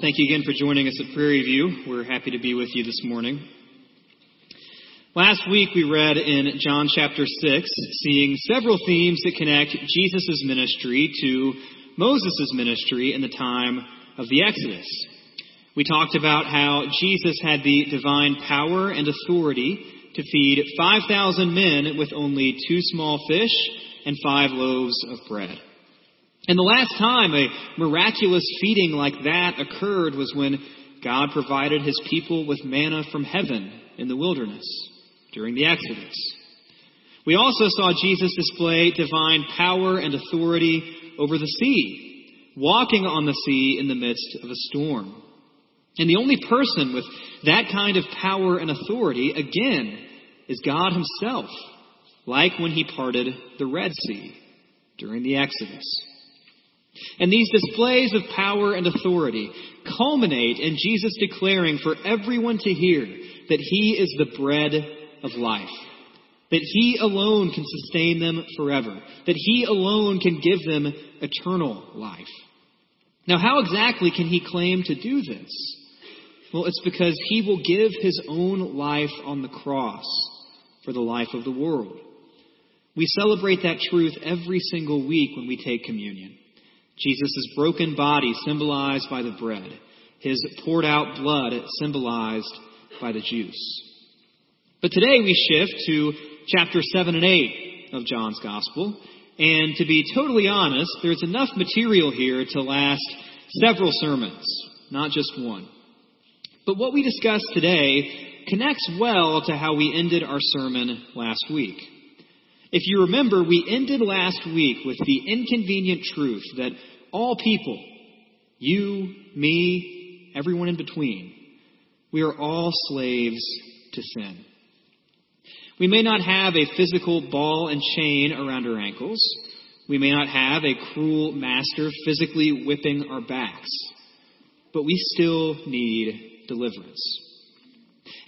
thank you again for joining us at Prairie View. We're happy to be with you this morning. Last week we read in John chapter 6, seeing several themes that connect Jesus' ministry to Moses' ministry in the time of the Exodus. We talked about how Jesus had the divine power and authority to feed 5,000 men with only two small fish and five loaves of bread. And the last time a miraculous feeding like that occurred was when God provided his people with manna from heaven in the wilderness during the Exodus. We also saw Jesus display divine power and authority over the sea, walking on the sea in the midst of a storm. And the only person with that kind of power and authority, again, is God Himself, like when He parted the Red Sea during the Exodus. And these displays of power and authority culminate in Jesus declaring for everyone to hear that He is the bread of life. That He alone can sustain them forever. That He alone can give them eternal life. Now, how exactly can He claim to do this? Well, it's because He will give His own life on the cross for the life of the world. We celebrate that truth every single week when we take communion. Jesus' broken body symbolized by the bread, his poured out blood symbolized by the juice. But today we shift to chapter 7 and 8 of John's Gospel, and to be totally honest, there's enough material here to last several sermons, not just one. But what we discuss today connects well to how we ended our sermon last week. If you remember, we ended last week with the inconvenient truth that all people, you, me, everyone in between, we are all slaves to sin. We may not have a physical ball and chain around our ankles. We may not have a cruel master physically whipping our backs. But we still need deliverance.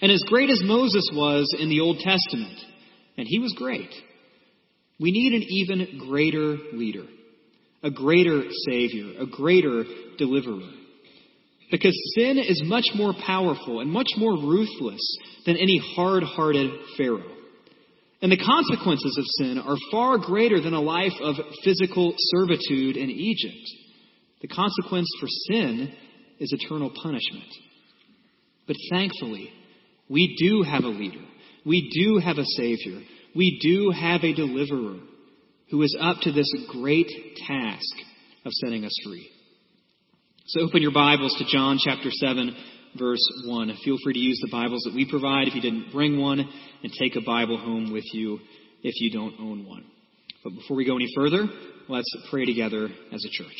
And as great as Moses was in the Old Testament, and he was great, we need an even greater leader, a greater Savior, a greater deliverer. Because sin is much more powerful and much more ruthless than any hard hearted Pharaoh. And the consequences of sin are far greater than a life of physical servitude in Egypt. The consequence for sin is eternal punishment. But thankfully, we do have a leader. We do have a Savior we do have a deliverer who is up to this great task of setting us free. So open your Bibles to John chapter 7, verse 1. Feel free to use the Bibles that we provide if you didn't bring one, and take a Bible home with you if you don't own one. But before we go any further, let's pray together as a church.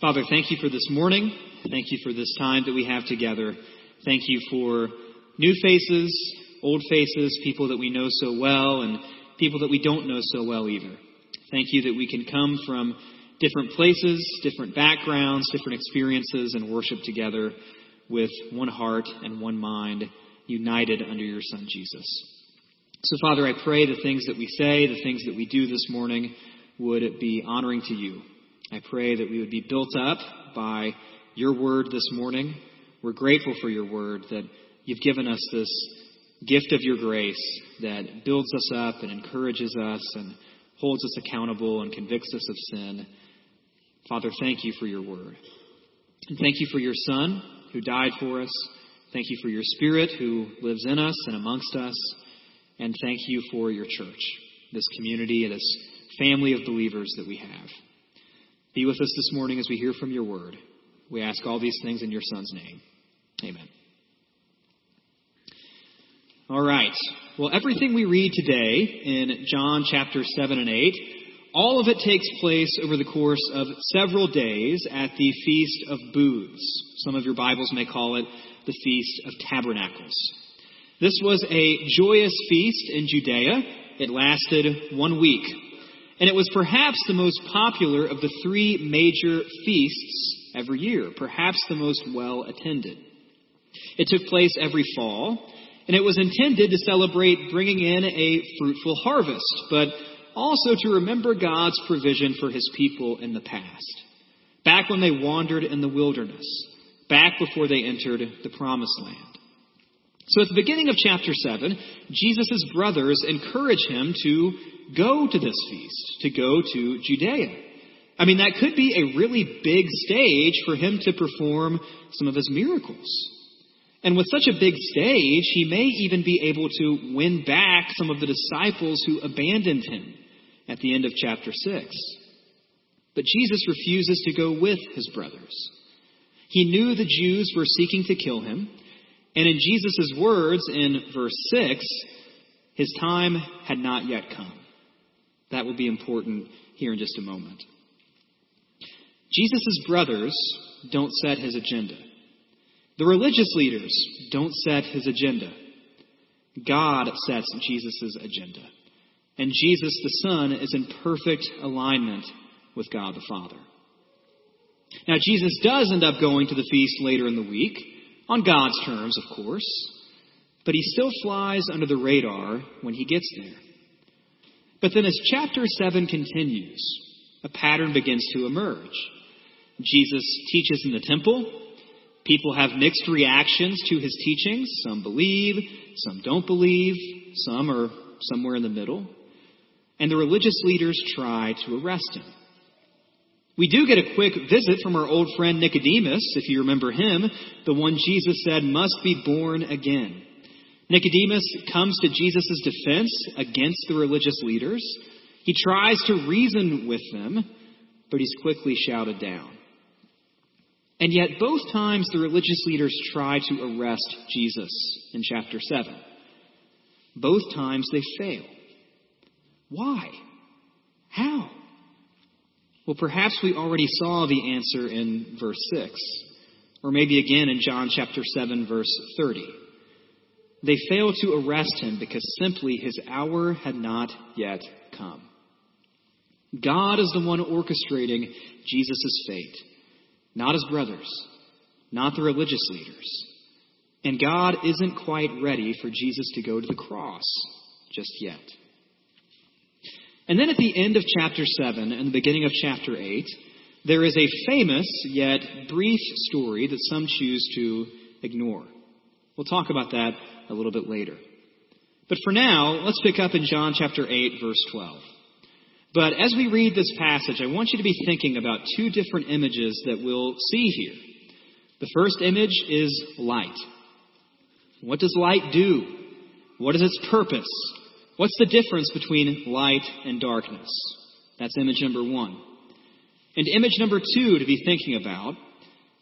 Father, thank you for this morning. Thank you for this time that we have together. Thank you for new faces, old faces, people that we know so well, and people that we don't know so well either. Thank you that we can come from different places, different backgrounds, different experiences, and worship together with one heart and one mind, united under your Son Jesus. So, Father, I pray the things that we say, the things that we do this morning would be honoring to you. I pray that we would be built up by your word this morning. We're grateful for your word that You've given us this gift of your grace that builds us up and encourages us and holds us accountable and convicts us of sin. Father, thank you for your word. And thank you for your Son who died for us. Thank you for your Spirit who lives in us and amongst us. And thank you for your church, this community, this family of believers that we have. Be with us this morning as we hear from your word. We ask all these things in your Son's name. Amen. All right. Well, everything we read today in John chapter 7 and 8, all of it takes place over the course of several days at the Feast of Booths. Some of your Bibles may call it the Feast of Tabernacles. This was a joyous feast in Judea. It lasted one week. And it was perhaps the most popular of the three major feasts every year, perhaps the most well attended. It took place every fall and it was intended to celebrate bringing in a fruitful harvest, but also to remember God's provision for his people in the past. back when they wandered in the wilderness, back before they entered the promised land. So at the beginning of chapter 7, Jesus' brothers encourage him to go to this feast, to go to Judea. I mean, that could be a really big stage for him to perform some of his miracles. And with such a big stage, he may even be able to win back some of the disciples who abandoned him at the end of chapter 6. But Jesus refuses to go with his brothers. He knew the Jews were seeking to kill him, and in Jesus' words in verse 6, his time had not yet come. That will be important here in just a moment. Jesus' brothers don't set his agenda. The religious leaders don't set his agenda. God sets Jesus' agenda. And Jesus the Son is in perfect alignment with God the Father. Now, Jesus does end up going to the feast later in the week, on God's terms, of course, but he still flies under the radar when he gets there. But then as chapter 7 continues, a pattern begins to emerge. Jesus teaches in the temple. People have mixed reactions to his teachings. Some believe, some don't believe, some are somewhere in the middle. And the religious leaders try to arrest him. We do get a quick visit from our old friend Nicodemus, if you remember him, the one Jesus said must be born again. Nicodemus comes to Jesus' defense against the religious leaders. He tries to reason with them, but he's quickly shouted down. And yet, both times the religious leaders try to arrest Jesus in chapter 7. Both times they fail. Why? How? Well, perhaps we already saw the answer in verse 6, or maybe again in John chapter 7, verse 30. They failed to arrest him because simply his hour had not yet come. God is the one orchestrating Jesus' fate not his brothers, not the religious leaders. And God isn't quite ready for Jesus to go to the cross just yet. And then at the end of chapter 7 and the beginning of chapter 8, there is a famous yet brief story that some choose to ignore. We'll talk about that a little bit later. But for now, let's pick up in John chapter 8, verse 12. But as we read this passage, I want you to be thinking about two different images that we'll see here. The first image is light. What does light do? What is its purpose? What's the difference between light and darkness? That's image number one. And image number two to be thinking about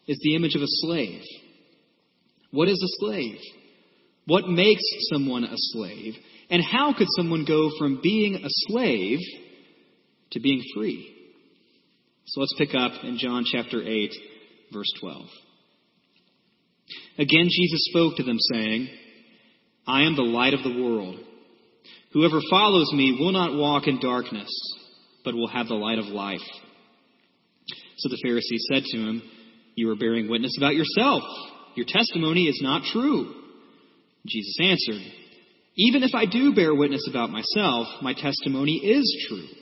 is the image of a slave. What is a slave? What makes someone a slave? And how could someone go from being a slave to being free. So let's pick up in John chapter 8, verse 12. Again, Jesus spoke to them, saying, I am the light of the world. Whoever follows me will not walk in darkness, but will have the light of life. So the Pharisees said to him, You are bearing witness about yourself. Your testimony is not true. Jesus answered, Even if I do bear witness about myself, my testimony is true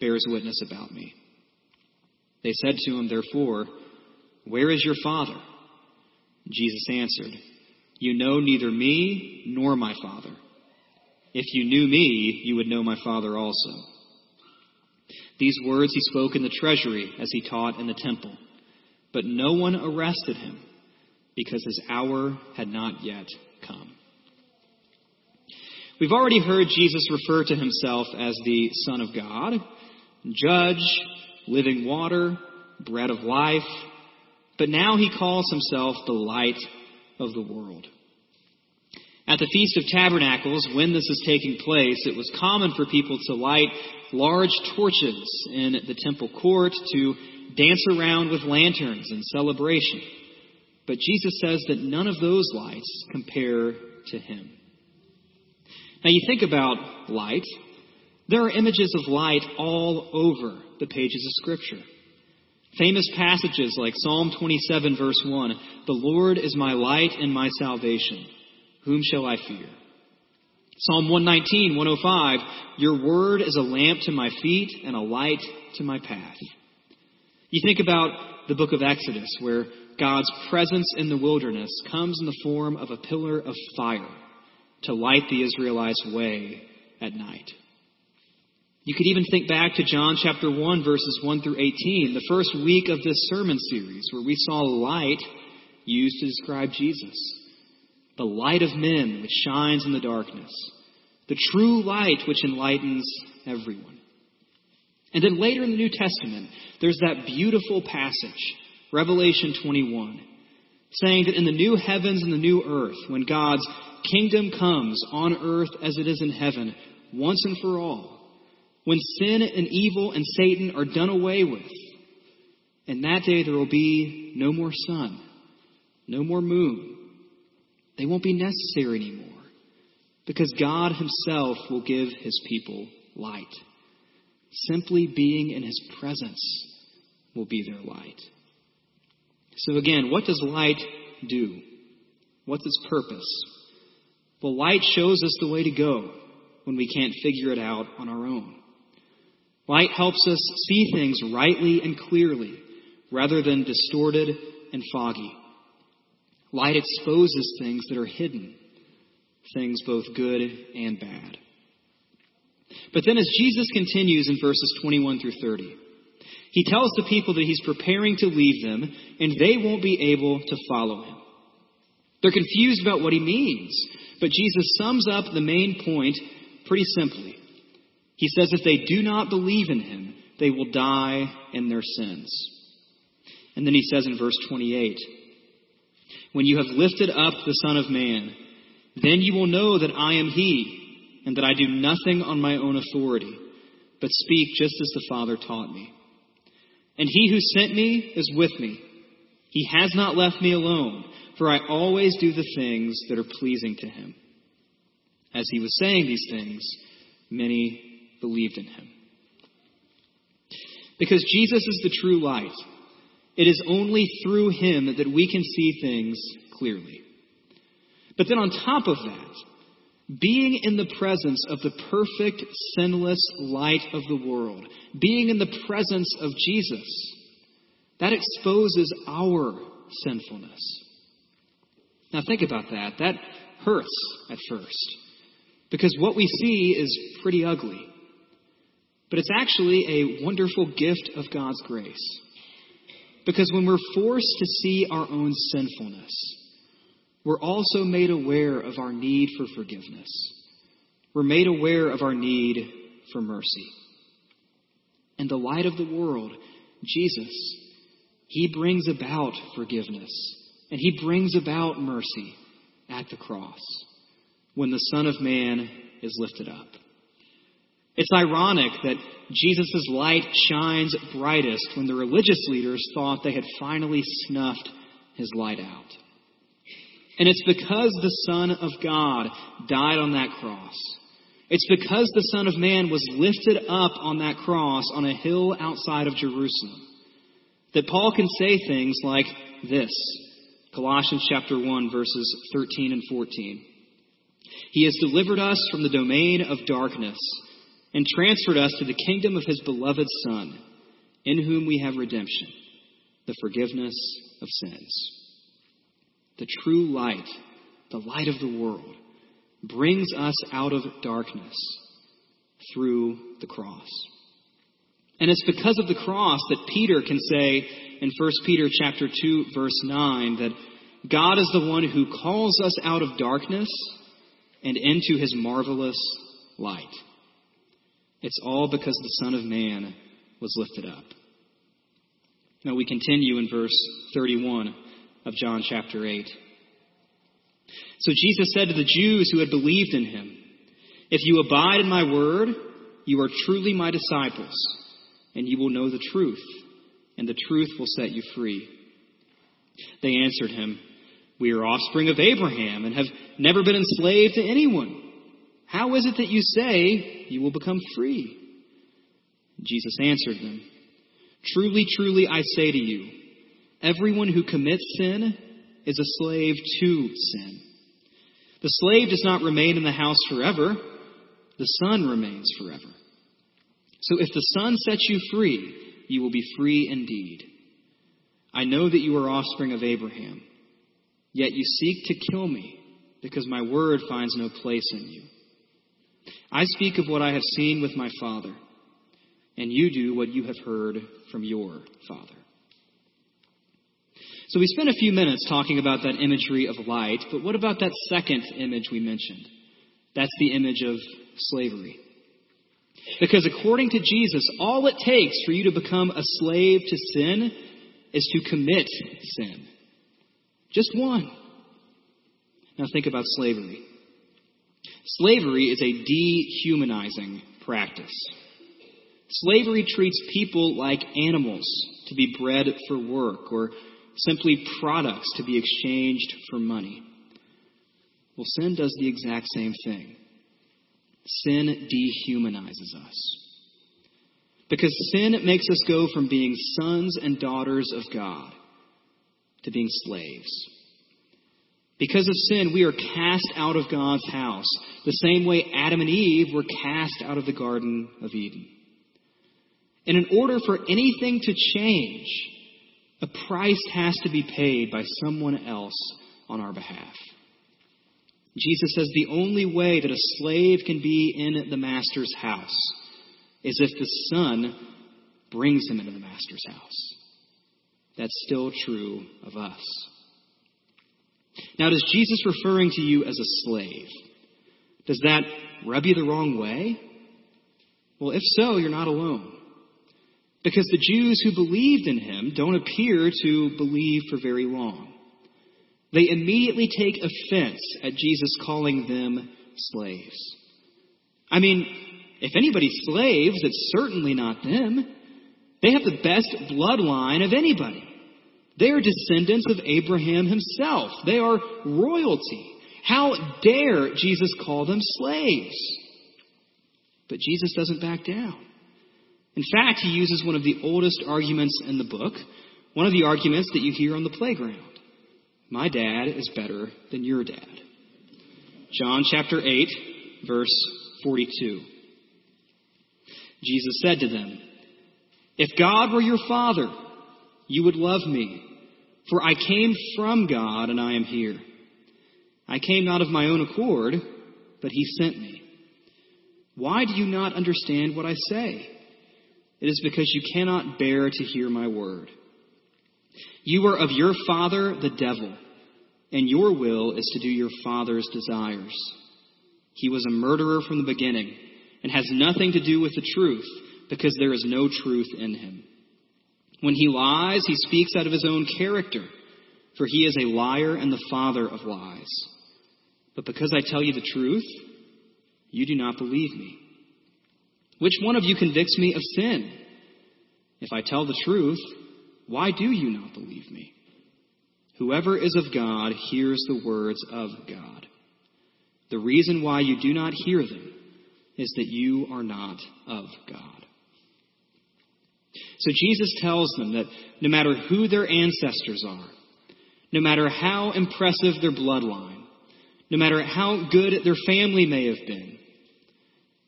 bears witness about me. They said to him, therefore, Where is your Father? Jesus answered, You know neither me nor my Father. If you knew me, you would know my Father also. These words he spoke in the treasury as he taught in the temple. But no one arrested him because his hour had not yet come. We've already heard Jesus refer to himself as the Son of God judge, living water, bread of life, but now he calls himself the light of the world. At the Feast of Tabernacles, when this is taking place, it was common for people to light large torches in the temple court to dance around with lanterns in celebration. But Jesus says that none of those lights compare to him. Now you think about light. There are images of light all over the pages of Scripture. Famous passages like Psalm 27 verse 1, The Lord is my light and my salvation. Whom shall I fear? Psalm 119, 105, Your word is a lamp to my feet and a light to my path. You think about the book of Exodus where God's presence in the wilderness comes in the form of a pillar of fire to light the Israelites' way at night. You could even think back to John chapter 1 verses 1 through 18, the first week of this sermon series where we saw light used to describe Jesus. The light of men which shines in the darkness. The true light which enlightens everyone. And then later in the New Testament, there's that beautiful passage, Revelation 21, saying that in the new heavens and the new earth, when God's kingdom comes on earth as it is in heaven, once and for all, when sin and evil and Satan are done away with, and that day there will be no more sun, no more moon. They won't be necessary anymore because God Himself will give His people light. Simply being in His presence will be their light. So again, what does light do? What's its purpose? Well, light shows us the way to go when we can't figure it out on our own. Light helps us see things rightly and clearly rather than distorted and foggy. Light exposes things that are hidden, things both good and bad. But then as Jesus continues in verses 21 through 30, he tells the people that he's preparing to leave them and they won't be able to follow him. They're confused about what he means, but Jesus sums up the main point pretty simply. He says if they do not believe in him, they will die in their sins. And then he says in verse 28, When you have lifted up the Son of Man, then you will know that I am he, and that I do nothing on my own authority, but speak just as the Father taught me. And he who sent me is with me. He has not left me alone, for I always do the things that are pleasing to him. As he was saying these things, many believed in him. Because Jesus is the true light, it is only through him that we can see things clearly. But then on top of that, being in the presence of the perfect, sinless light of the world, being in the presence of Jesus, that exposes our sinfulness. Now think about that. That hurts at first. Because what we see is pretty ugly. But it's actually a wonderful gift of God's grace. Because when we're forced to see our own sinfulness, we're also made aware of our need for forgiveness. We're made aware of our need for mercy. And the light of the world, Jesus, He brings about forgiveness and he brings about mercy at the cross when the Son of Man is lifted up. It's ironic that Jesus' light shines brightest when the religious leaders thought they had finally snuffed his light out. And it's because the Son of God died on that cross. It's because the Son of Man was lifted up on that cross on a hill outside of Jerusalem that Paul can say things like this Colossians chapter 1 verses 13 and 14. He has delivered us from the domain of darkness and transferred us to the kingdom of his beloved Son, in whom we have redemption, the forgiveness of sins. The true light, the light of the world, brings us out of darkness through the cross. And it's because of the cross that Peter can say in 1 Peter chapter 2 verse 9 that God is the one who calls us out of darkness and into his marvelous light. It's all because the Son of Man was lifted up. Now we continue in verse 31 of John chapter 8. So Jesus said to the Jews who had believed in him, If you abide in my word, you are truly my disciples, and you will know the truth, and the truth will set you free. They answered him, We are offspring of Abraham and have never been enslaved to anyone. How is it that you say you will become free? Jesus answered them, Truly, truly, I say to you, everyone who commits sin is a slave to sin. The slave does not remain in the house forever, the son remains forever. So if the son sets you free, you will be free indeed. I know that you are offspring of Abraham, yet you seek to kill me because my word finds no place in you. I speak of what I have seen with my father, and you do what you have heard from your father. So we spent a few minutes talking about that imagery of light, but what about that second image we mentioned? That's the image of slavery. Because according to Jesus, all it takes for you to become a slave to sin is to commit sin. Just one. Now think about slavery. Slavery is a dehumanizing practice. Slavery treats people like animals to be bred for work or simply products to be exchanged for money. Well, sin does the exact same thing. Sin dehumanizes us. Because sin makes us go from being sons and daughters of God to being slaves. Because of sin, we are cast out of God's house, the same way Adam and Eve were cast out of the Garden of Eden. And in order for anything to change, a price has to be paid by someone else on our behalf. Jesus says the only way that a slave can be in the master's house is if the son brings him into the master's house. That's still true of us. Now, does Jesus referring to you as a slave? Does that rub you the wrong way? Well, if so, you're not alone. Because the Jews who believed in him don't appear to believe for very long. They immediately take offense at Jesus calling them slaves. I mean, if anybody's slaves, it's certainly not them. They have the best bloodline of anybody. They are descendants of Abraham himself. They are royalty. How dare Jesus call them slaves? But Jesus doesn't back down. In fact, he uses one of the oldest arguments in the book, one of the arguments that you hear on the playground. My dad is better than your dad. John chapter 8, verse 42. Jesus said to them, If God were your father, you would love me, for I came from God and I am here. I came not of my own accord, but he sent me. Why do you not understand what I say? It is because you cannot bear to hear my word. You are of your father, the devil, and your will is to do your father's desires. He was a murderer from the beginning and has nothing to do with the truth because there is no truth in him. When he lies, he speaks out of his own character, for he is a liar and the father of lies. But because I tell you the truth, you do not believe me. Which one of you convicts me of sin? If I tell the truth, why do you not believe me? Whoever is of God hears the words of God. The reason why you do not hear them is that you are not of God. So Jesus tells them that no matter who their ancestors are, no matter how impressive their bloodline, no matter how good their family may have been,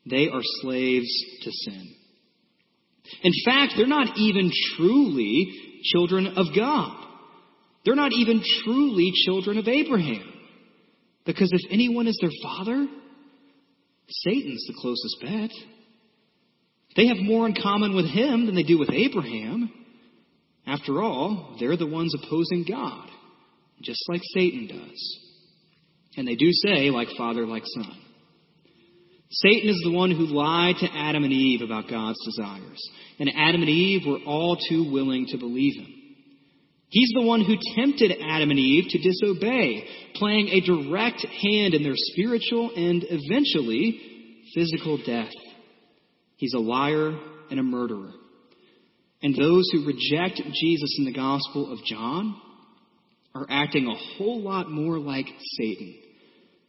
they are slaves to sin. In fact, they're not even truly children of God. They're not even truly children of Abraham. Because if anyone is their father, Satan's the closest bet. They have more in common with him than they do with Abraham. After all, they're the ones opposing God, just like Satan does. And they do say, like father, like son. Satan is the one who lied to Adam and Eve about God's desires. And Adam and Eve were all too willing to believe him. He's the one who tempted Adam and Eve to disobey, playing a direct hand in their spiritual and eventually physical death. He's a liar and a murderer. And those who reject Jesus in the Gospel of John are acting a whole lot more like Satan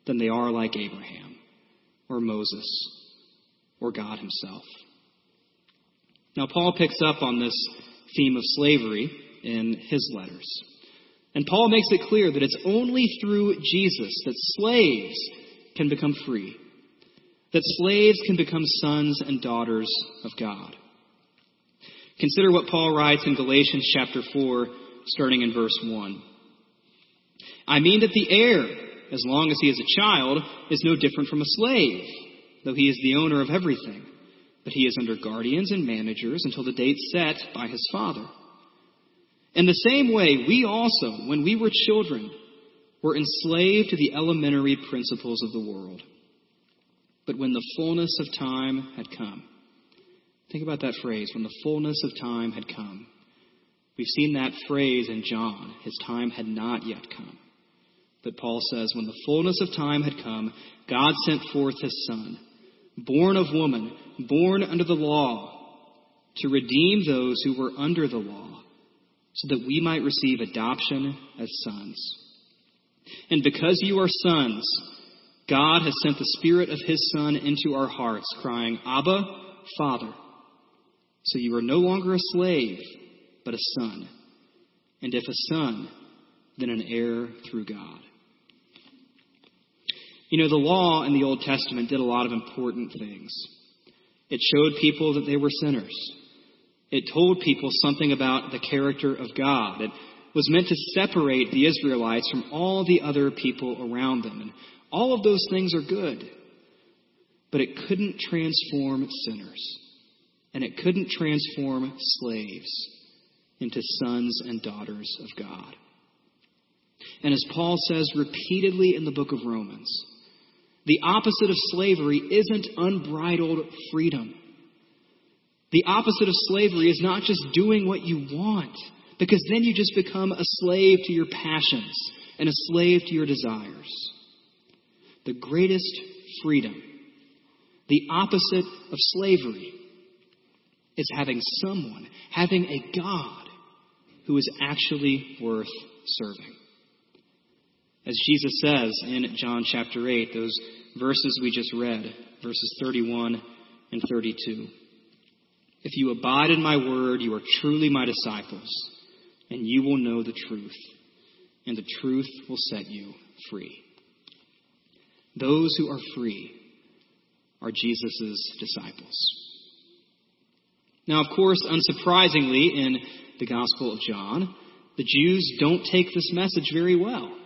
than they are like Abraham or Moses or God Himself. Now, Paul picks up on this theme of slavery in his letters. And Paul makes it clear that it's only through Jesus that slaves can become free, that slaves can become sons and daughters of God. Consider what Paul writes in Galatians chapter 4, starting in verse 1. I mean that the heir, as long as he is a child, is no different from a slave, though he is the owner of everything. But he is under guardians and managers until the date set by his father. In the same way, we also, when we were children, were enslaved to the elementary principles of the world. But when the fullness of time had come, think about that phrase, when the fullness of time had come. We've seen that phrase in John. His time had not yet come. But Paul says, when the fullness of time had come, God sent forth his son, born of woman, born under the law, to redeem those who were under the law, so that we might receive adoption as sons. And because you are sons, God has sent the Spirit of His Son into our hearts, crying, Abba, Father. So you are no longer a slave, but a son. And if a son, then an heir through God. You know, the law in the Old Testament did a lot of important things. It showed people that they were sinners. It told people something about the character of God. It was meant to separate the Israelites from all the other people around them. And all of those things are good. But it couldn't transform sinners. And it couldn't transform slaves into sons and daughters of God. And as Paul says repeatedly in the book of Romans, the opposite of slavery isn't unbridled freedom. The opposite of slavery is not just doing what you want, because then you just become a slave to your passions and a slave to your desires. The greatest freedom, the opposite of slavery, is having someone, having a God who is actually worth serving. As Jesus says in John chapter 8, those verses we just read, verses 31 and 32. If you abide in my word, you are truly my disciples, and you will know the truth, and the truth will set you free. Those who are free are Jesus' disciples. Now, of course, unsurprisingly, in the Gospel of John, the Jews don't take this message very well.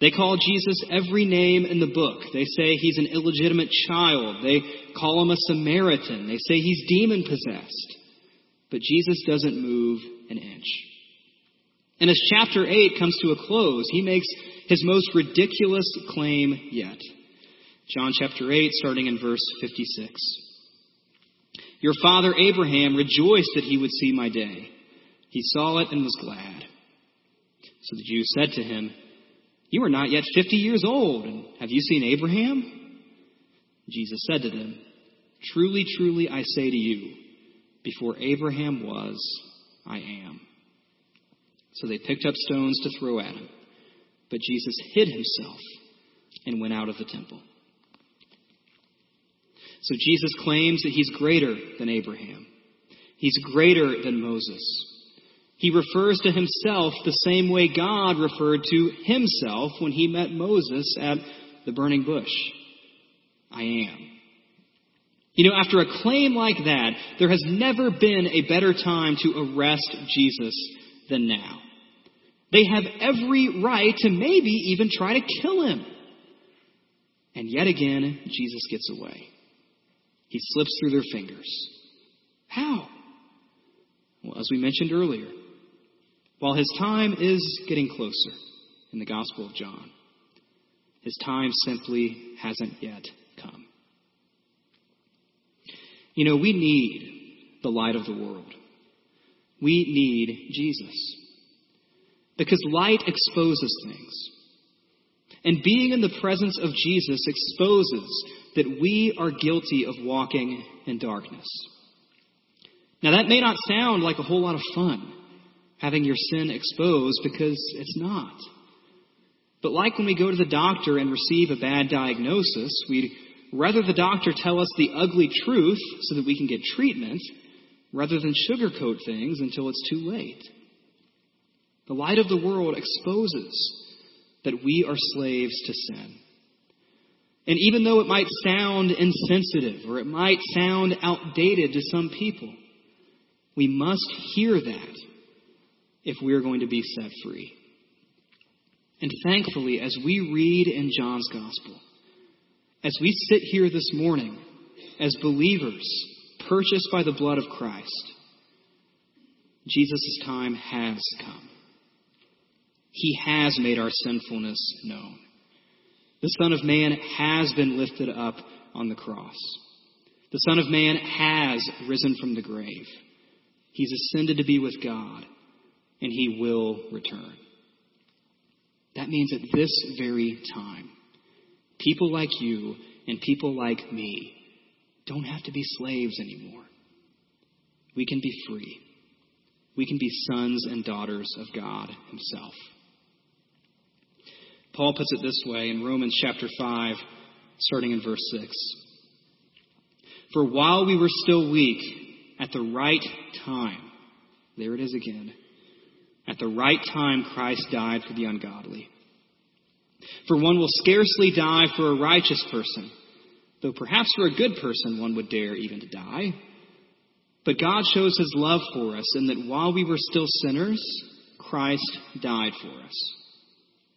They call Jesus every name in the book. They say he's an illegitimate child. They call him a Samaritan. They say he's demon possessed. But Jesus doesn't move an inch. And as chapter 8 comes to a close, he makes his most ridiculous claim yet. John chapter 8, starting in verse 56. Your father Abraham rejoiced that he would see my day. He saw it and was glad. So the Jews said to him, you are not yet fifty years old, and have you seen Abraham? Jesus said to them, Truly, truly, I say to you, before Abraham was, I am. So they picked up stones to throw at him. But Jesus hid himself and went out of the temple. So Jesus claims that he's greater than Abraham. He's greater than Moses. He refers to himself the same way God referred to himself when he met Moses at the burning bush. I am. You know, after a claim like that, there has never been a better time to arrest Jesus than now. They have every right to maybe even try to kill him. And yet again, Jesus gets away. He slips through their fingers. How? Well, as we mentioned earlier, while his time is getting closer in the Gospel of John, his time simply hasn't yet come. You know, we need the light of the world. We need Jesus. Because light exposes things. And being in the presence of Jesus exposes that we are guilty of walking in darkness. Now that may not sound like a whole lot of fun, having your sin exposed, because it's not. But like when we go to the doctor and receive a bad diagnosis, we'd rather the doctor tell us the ugly truth so that we can get treatment, rather than sugarcoat things until it's too late. The light of the world exposes that we are slaves to sin. And even though it might sound insensitive or it might sound outdated to some people, we must hear that if we're going to be set free. And thankfully, as we read in John's Gospel, as we sit here this morning as believers purchased by the blood of Christ, Jesus' time has come. He has made our sinfulness known. The Son of Man has been lifted up on the cross. The Son of Man has risen from the grave. He's ascended to be with God, and he will return. That means at this very time, people like you and people like me don't have to be slaves anymore. We can be free. We can be sons and daughters of God Himself. Paul puts it this way in Romans chapter 5, starting in verse 6. For while we were still weak, at the right time, there it is again, at the right time Christ died for the ungodly. For one will scarcely die for a righteous person, though perhaps for a good person one would dare even to die. But God shows his love for us in that while we were still sinners, Christ died for us.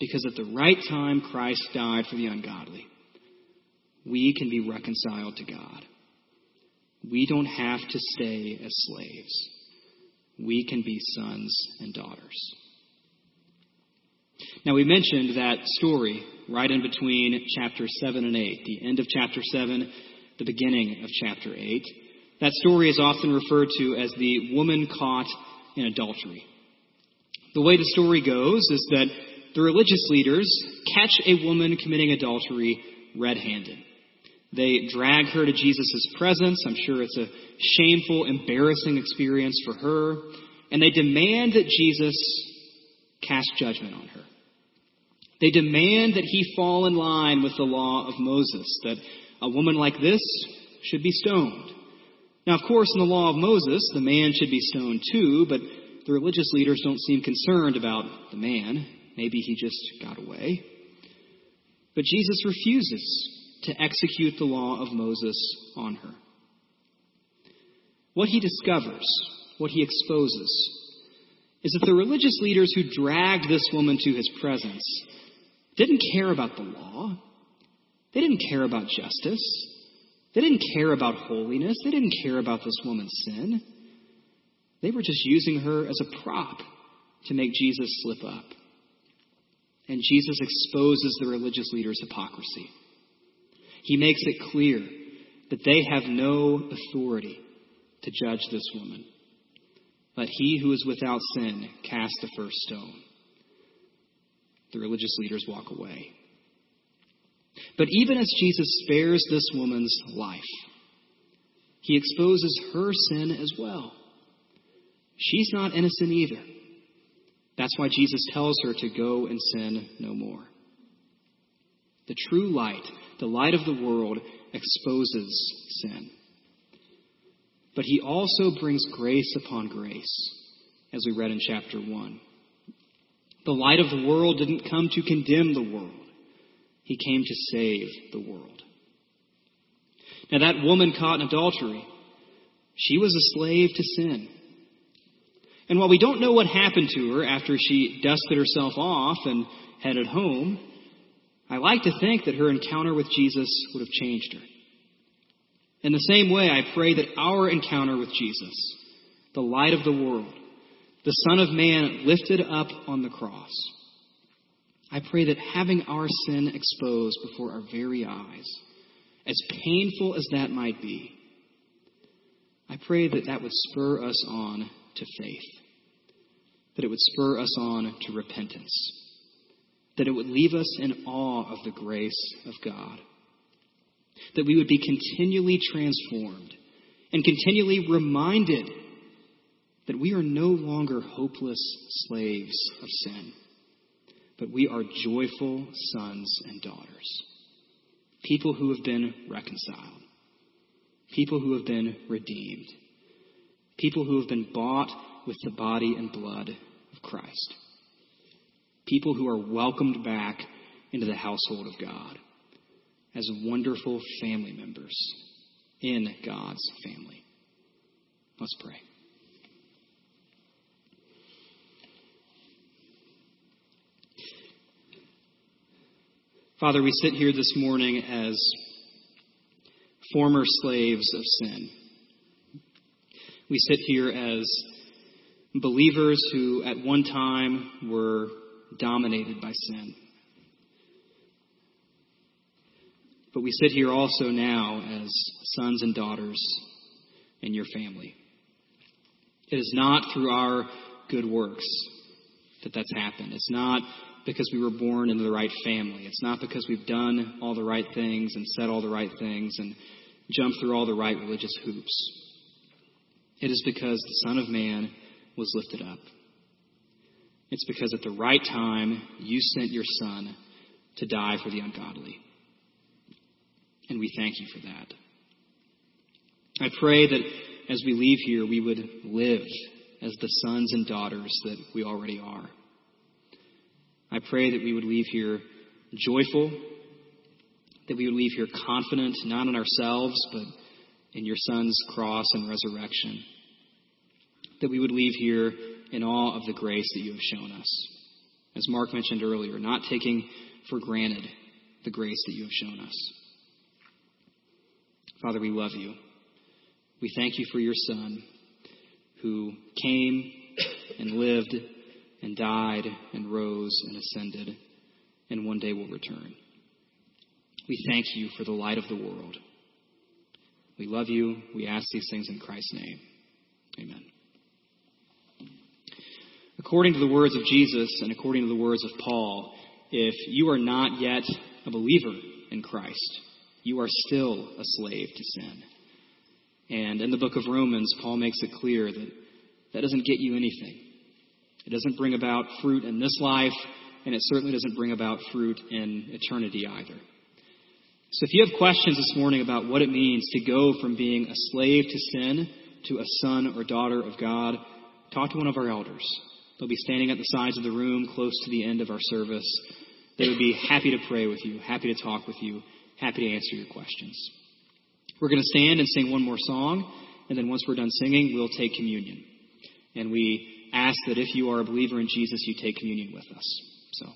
Because at the right time Christ died for the ungodly, we can be reconciled to God. We don't have to stay as slaves. We can be sons and daughters. Now, we mentioned that story right in between chapter 7 and 8, the end of chapter 7, the beginning of chapter 8. That story is often referred to as the woman caught in adultery. The way the story goes is that the religious leaders catch a woman committing adultery red handed. They drag her to Jesus' presence. I'm sure it's a shameful, embarrassing experience for her. And they demand that Jesus cast judgment on her. They demand that he fall in line with the law of Moses, that a woman like this should be stoned. Now, of course, in the law of Moses, the man should be stoned too, but the religious leaders don't seem concerned about the man. Maybe he just got away. But Jesus refuses to execute the law of Moses on her. What he discovers, what he exposes, is that the religious leaders who dragged this woman to his presence didn't care about the law. They didn't care about justice. They didn't care about holiness. They didn't care about this woman's sin. They were just using her as a prop to make Jesus slip up. And Jesus exposes the religious leaders' hypocrisy. He makes it clear that they have no authority to judge this woman. Let he who is without sin cast the first stone. The religious leaders walk away. But even as Jesus spares this woman's life, he exposes her sin as well. She's not innocent either. That's why Jesus tells her to go and sin no more. The true light, the light of the world, exposes sin. But he also brings grace upon grace, as we read in chapter 1. The light of the world didn't come to condemn the world. He came to save the world. Now that woman caught in adultery, she was a slave to sin. And while we don't know what happened to her after she dusted herself off and headed home, I like to think that her encounter with Jesus would have changed her. In the same way, I pray that our encounter with Jesus, the light of the world, the Son of Man lifted up on the cross. I pray that having our sin exposed before our very eyes, as painful as that might be, I pray that that would spur us on to faith, that it would spur us on to repentance, that it would leave us in awe of the grace of God, that we would be continually transformed and continually reminded that we are no longer hopeless slaves of sin, but we are joyful sons and daughters, people who have been reconciled, people who have been redeemed, people who have been bought with the body and blood of Christ, people who are welcomed back into the household of God as wonderful family members in God's family. Let's pray. Father, we sit here this morning as former slaves of sin. We sit here as believers who at one time were dominated by sin. But we sit here also now as sons and daughters in your family. It is not through our good works that that's happened. It's not because we were born into the right family. It's not because we've done all the right things and said all the right things and jumped through all the right religious hoops. It is because the Son of Man was lifted up. It's because at the right time you sent your Son to die for the ungodly. And we thank you for that. I pray that as we leave here, we would live as the sons and daughters that we already are. I pray that we would leave here joyful, that we would leave here confident, not in ourselves, but in your Son's cross and resurrection. That we would leave here in awe of the grace that you have shown us. As Mark mentioned earlier, not taking for granted the grace that you have shown us. Father, we love you. We thank you for your Son who came and lived and died and rose and ascended and one day will return. We thank you for the light of the world. We love you. We ask these things in Christ's name. Amen. According to the words of Jesus and according to the words of Paul, if you are not yet a believer in Christ, you are still a slave to sin. And in the book of Romans, Paul makes it clear that that doesn't get you anything. It doesn't bring about fruit in this life, and it certainly doesn't bring about fruit in eternity either. So if you have questions this morning about what it means to go from being a slave to sin to a son or daughter of God, talk to one of our elders. They'll be standing at the sides of the room close to the end of our service. They would be happy to pray with you, happy to talk with you, happy to answer your questions. We're going to stand and sing one more song, and then once we're done singing, we'll take communion. And we ask that if you are a believer in Jesus, you take communion with us. So.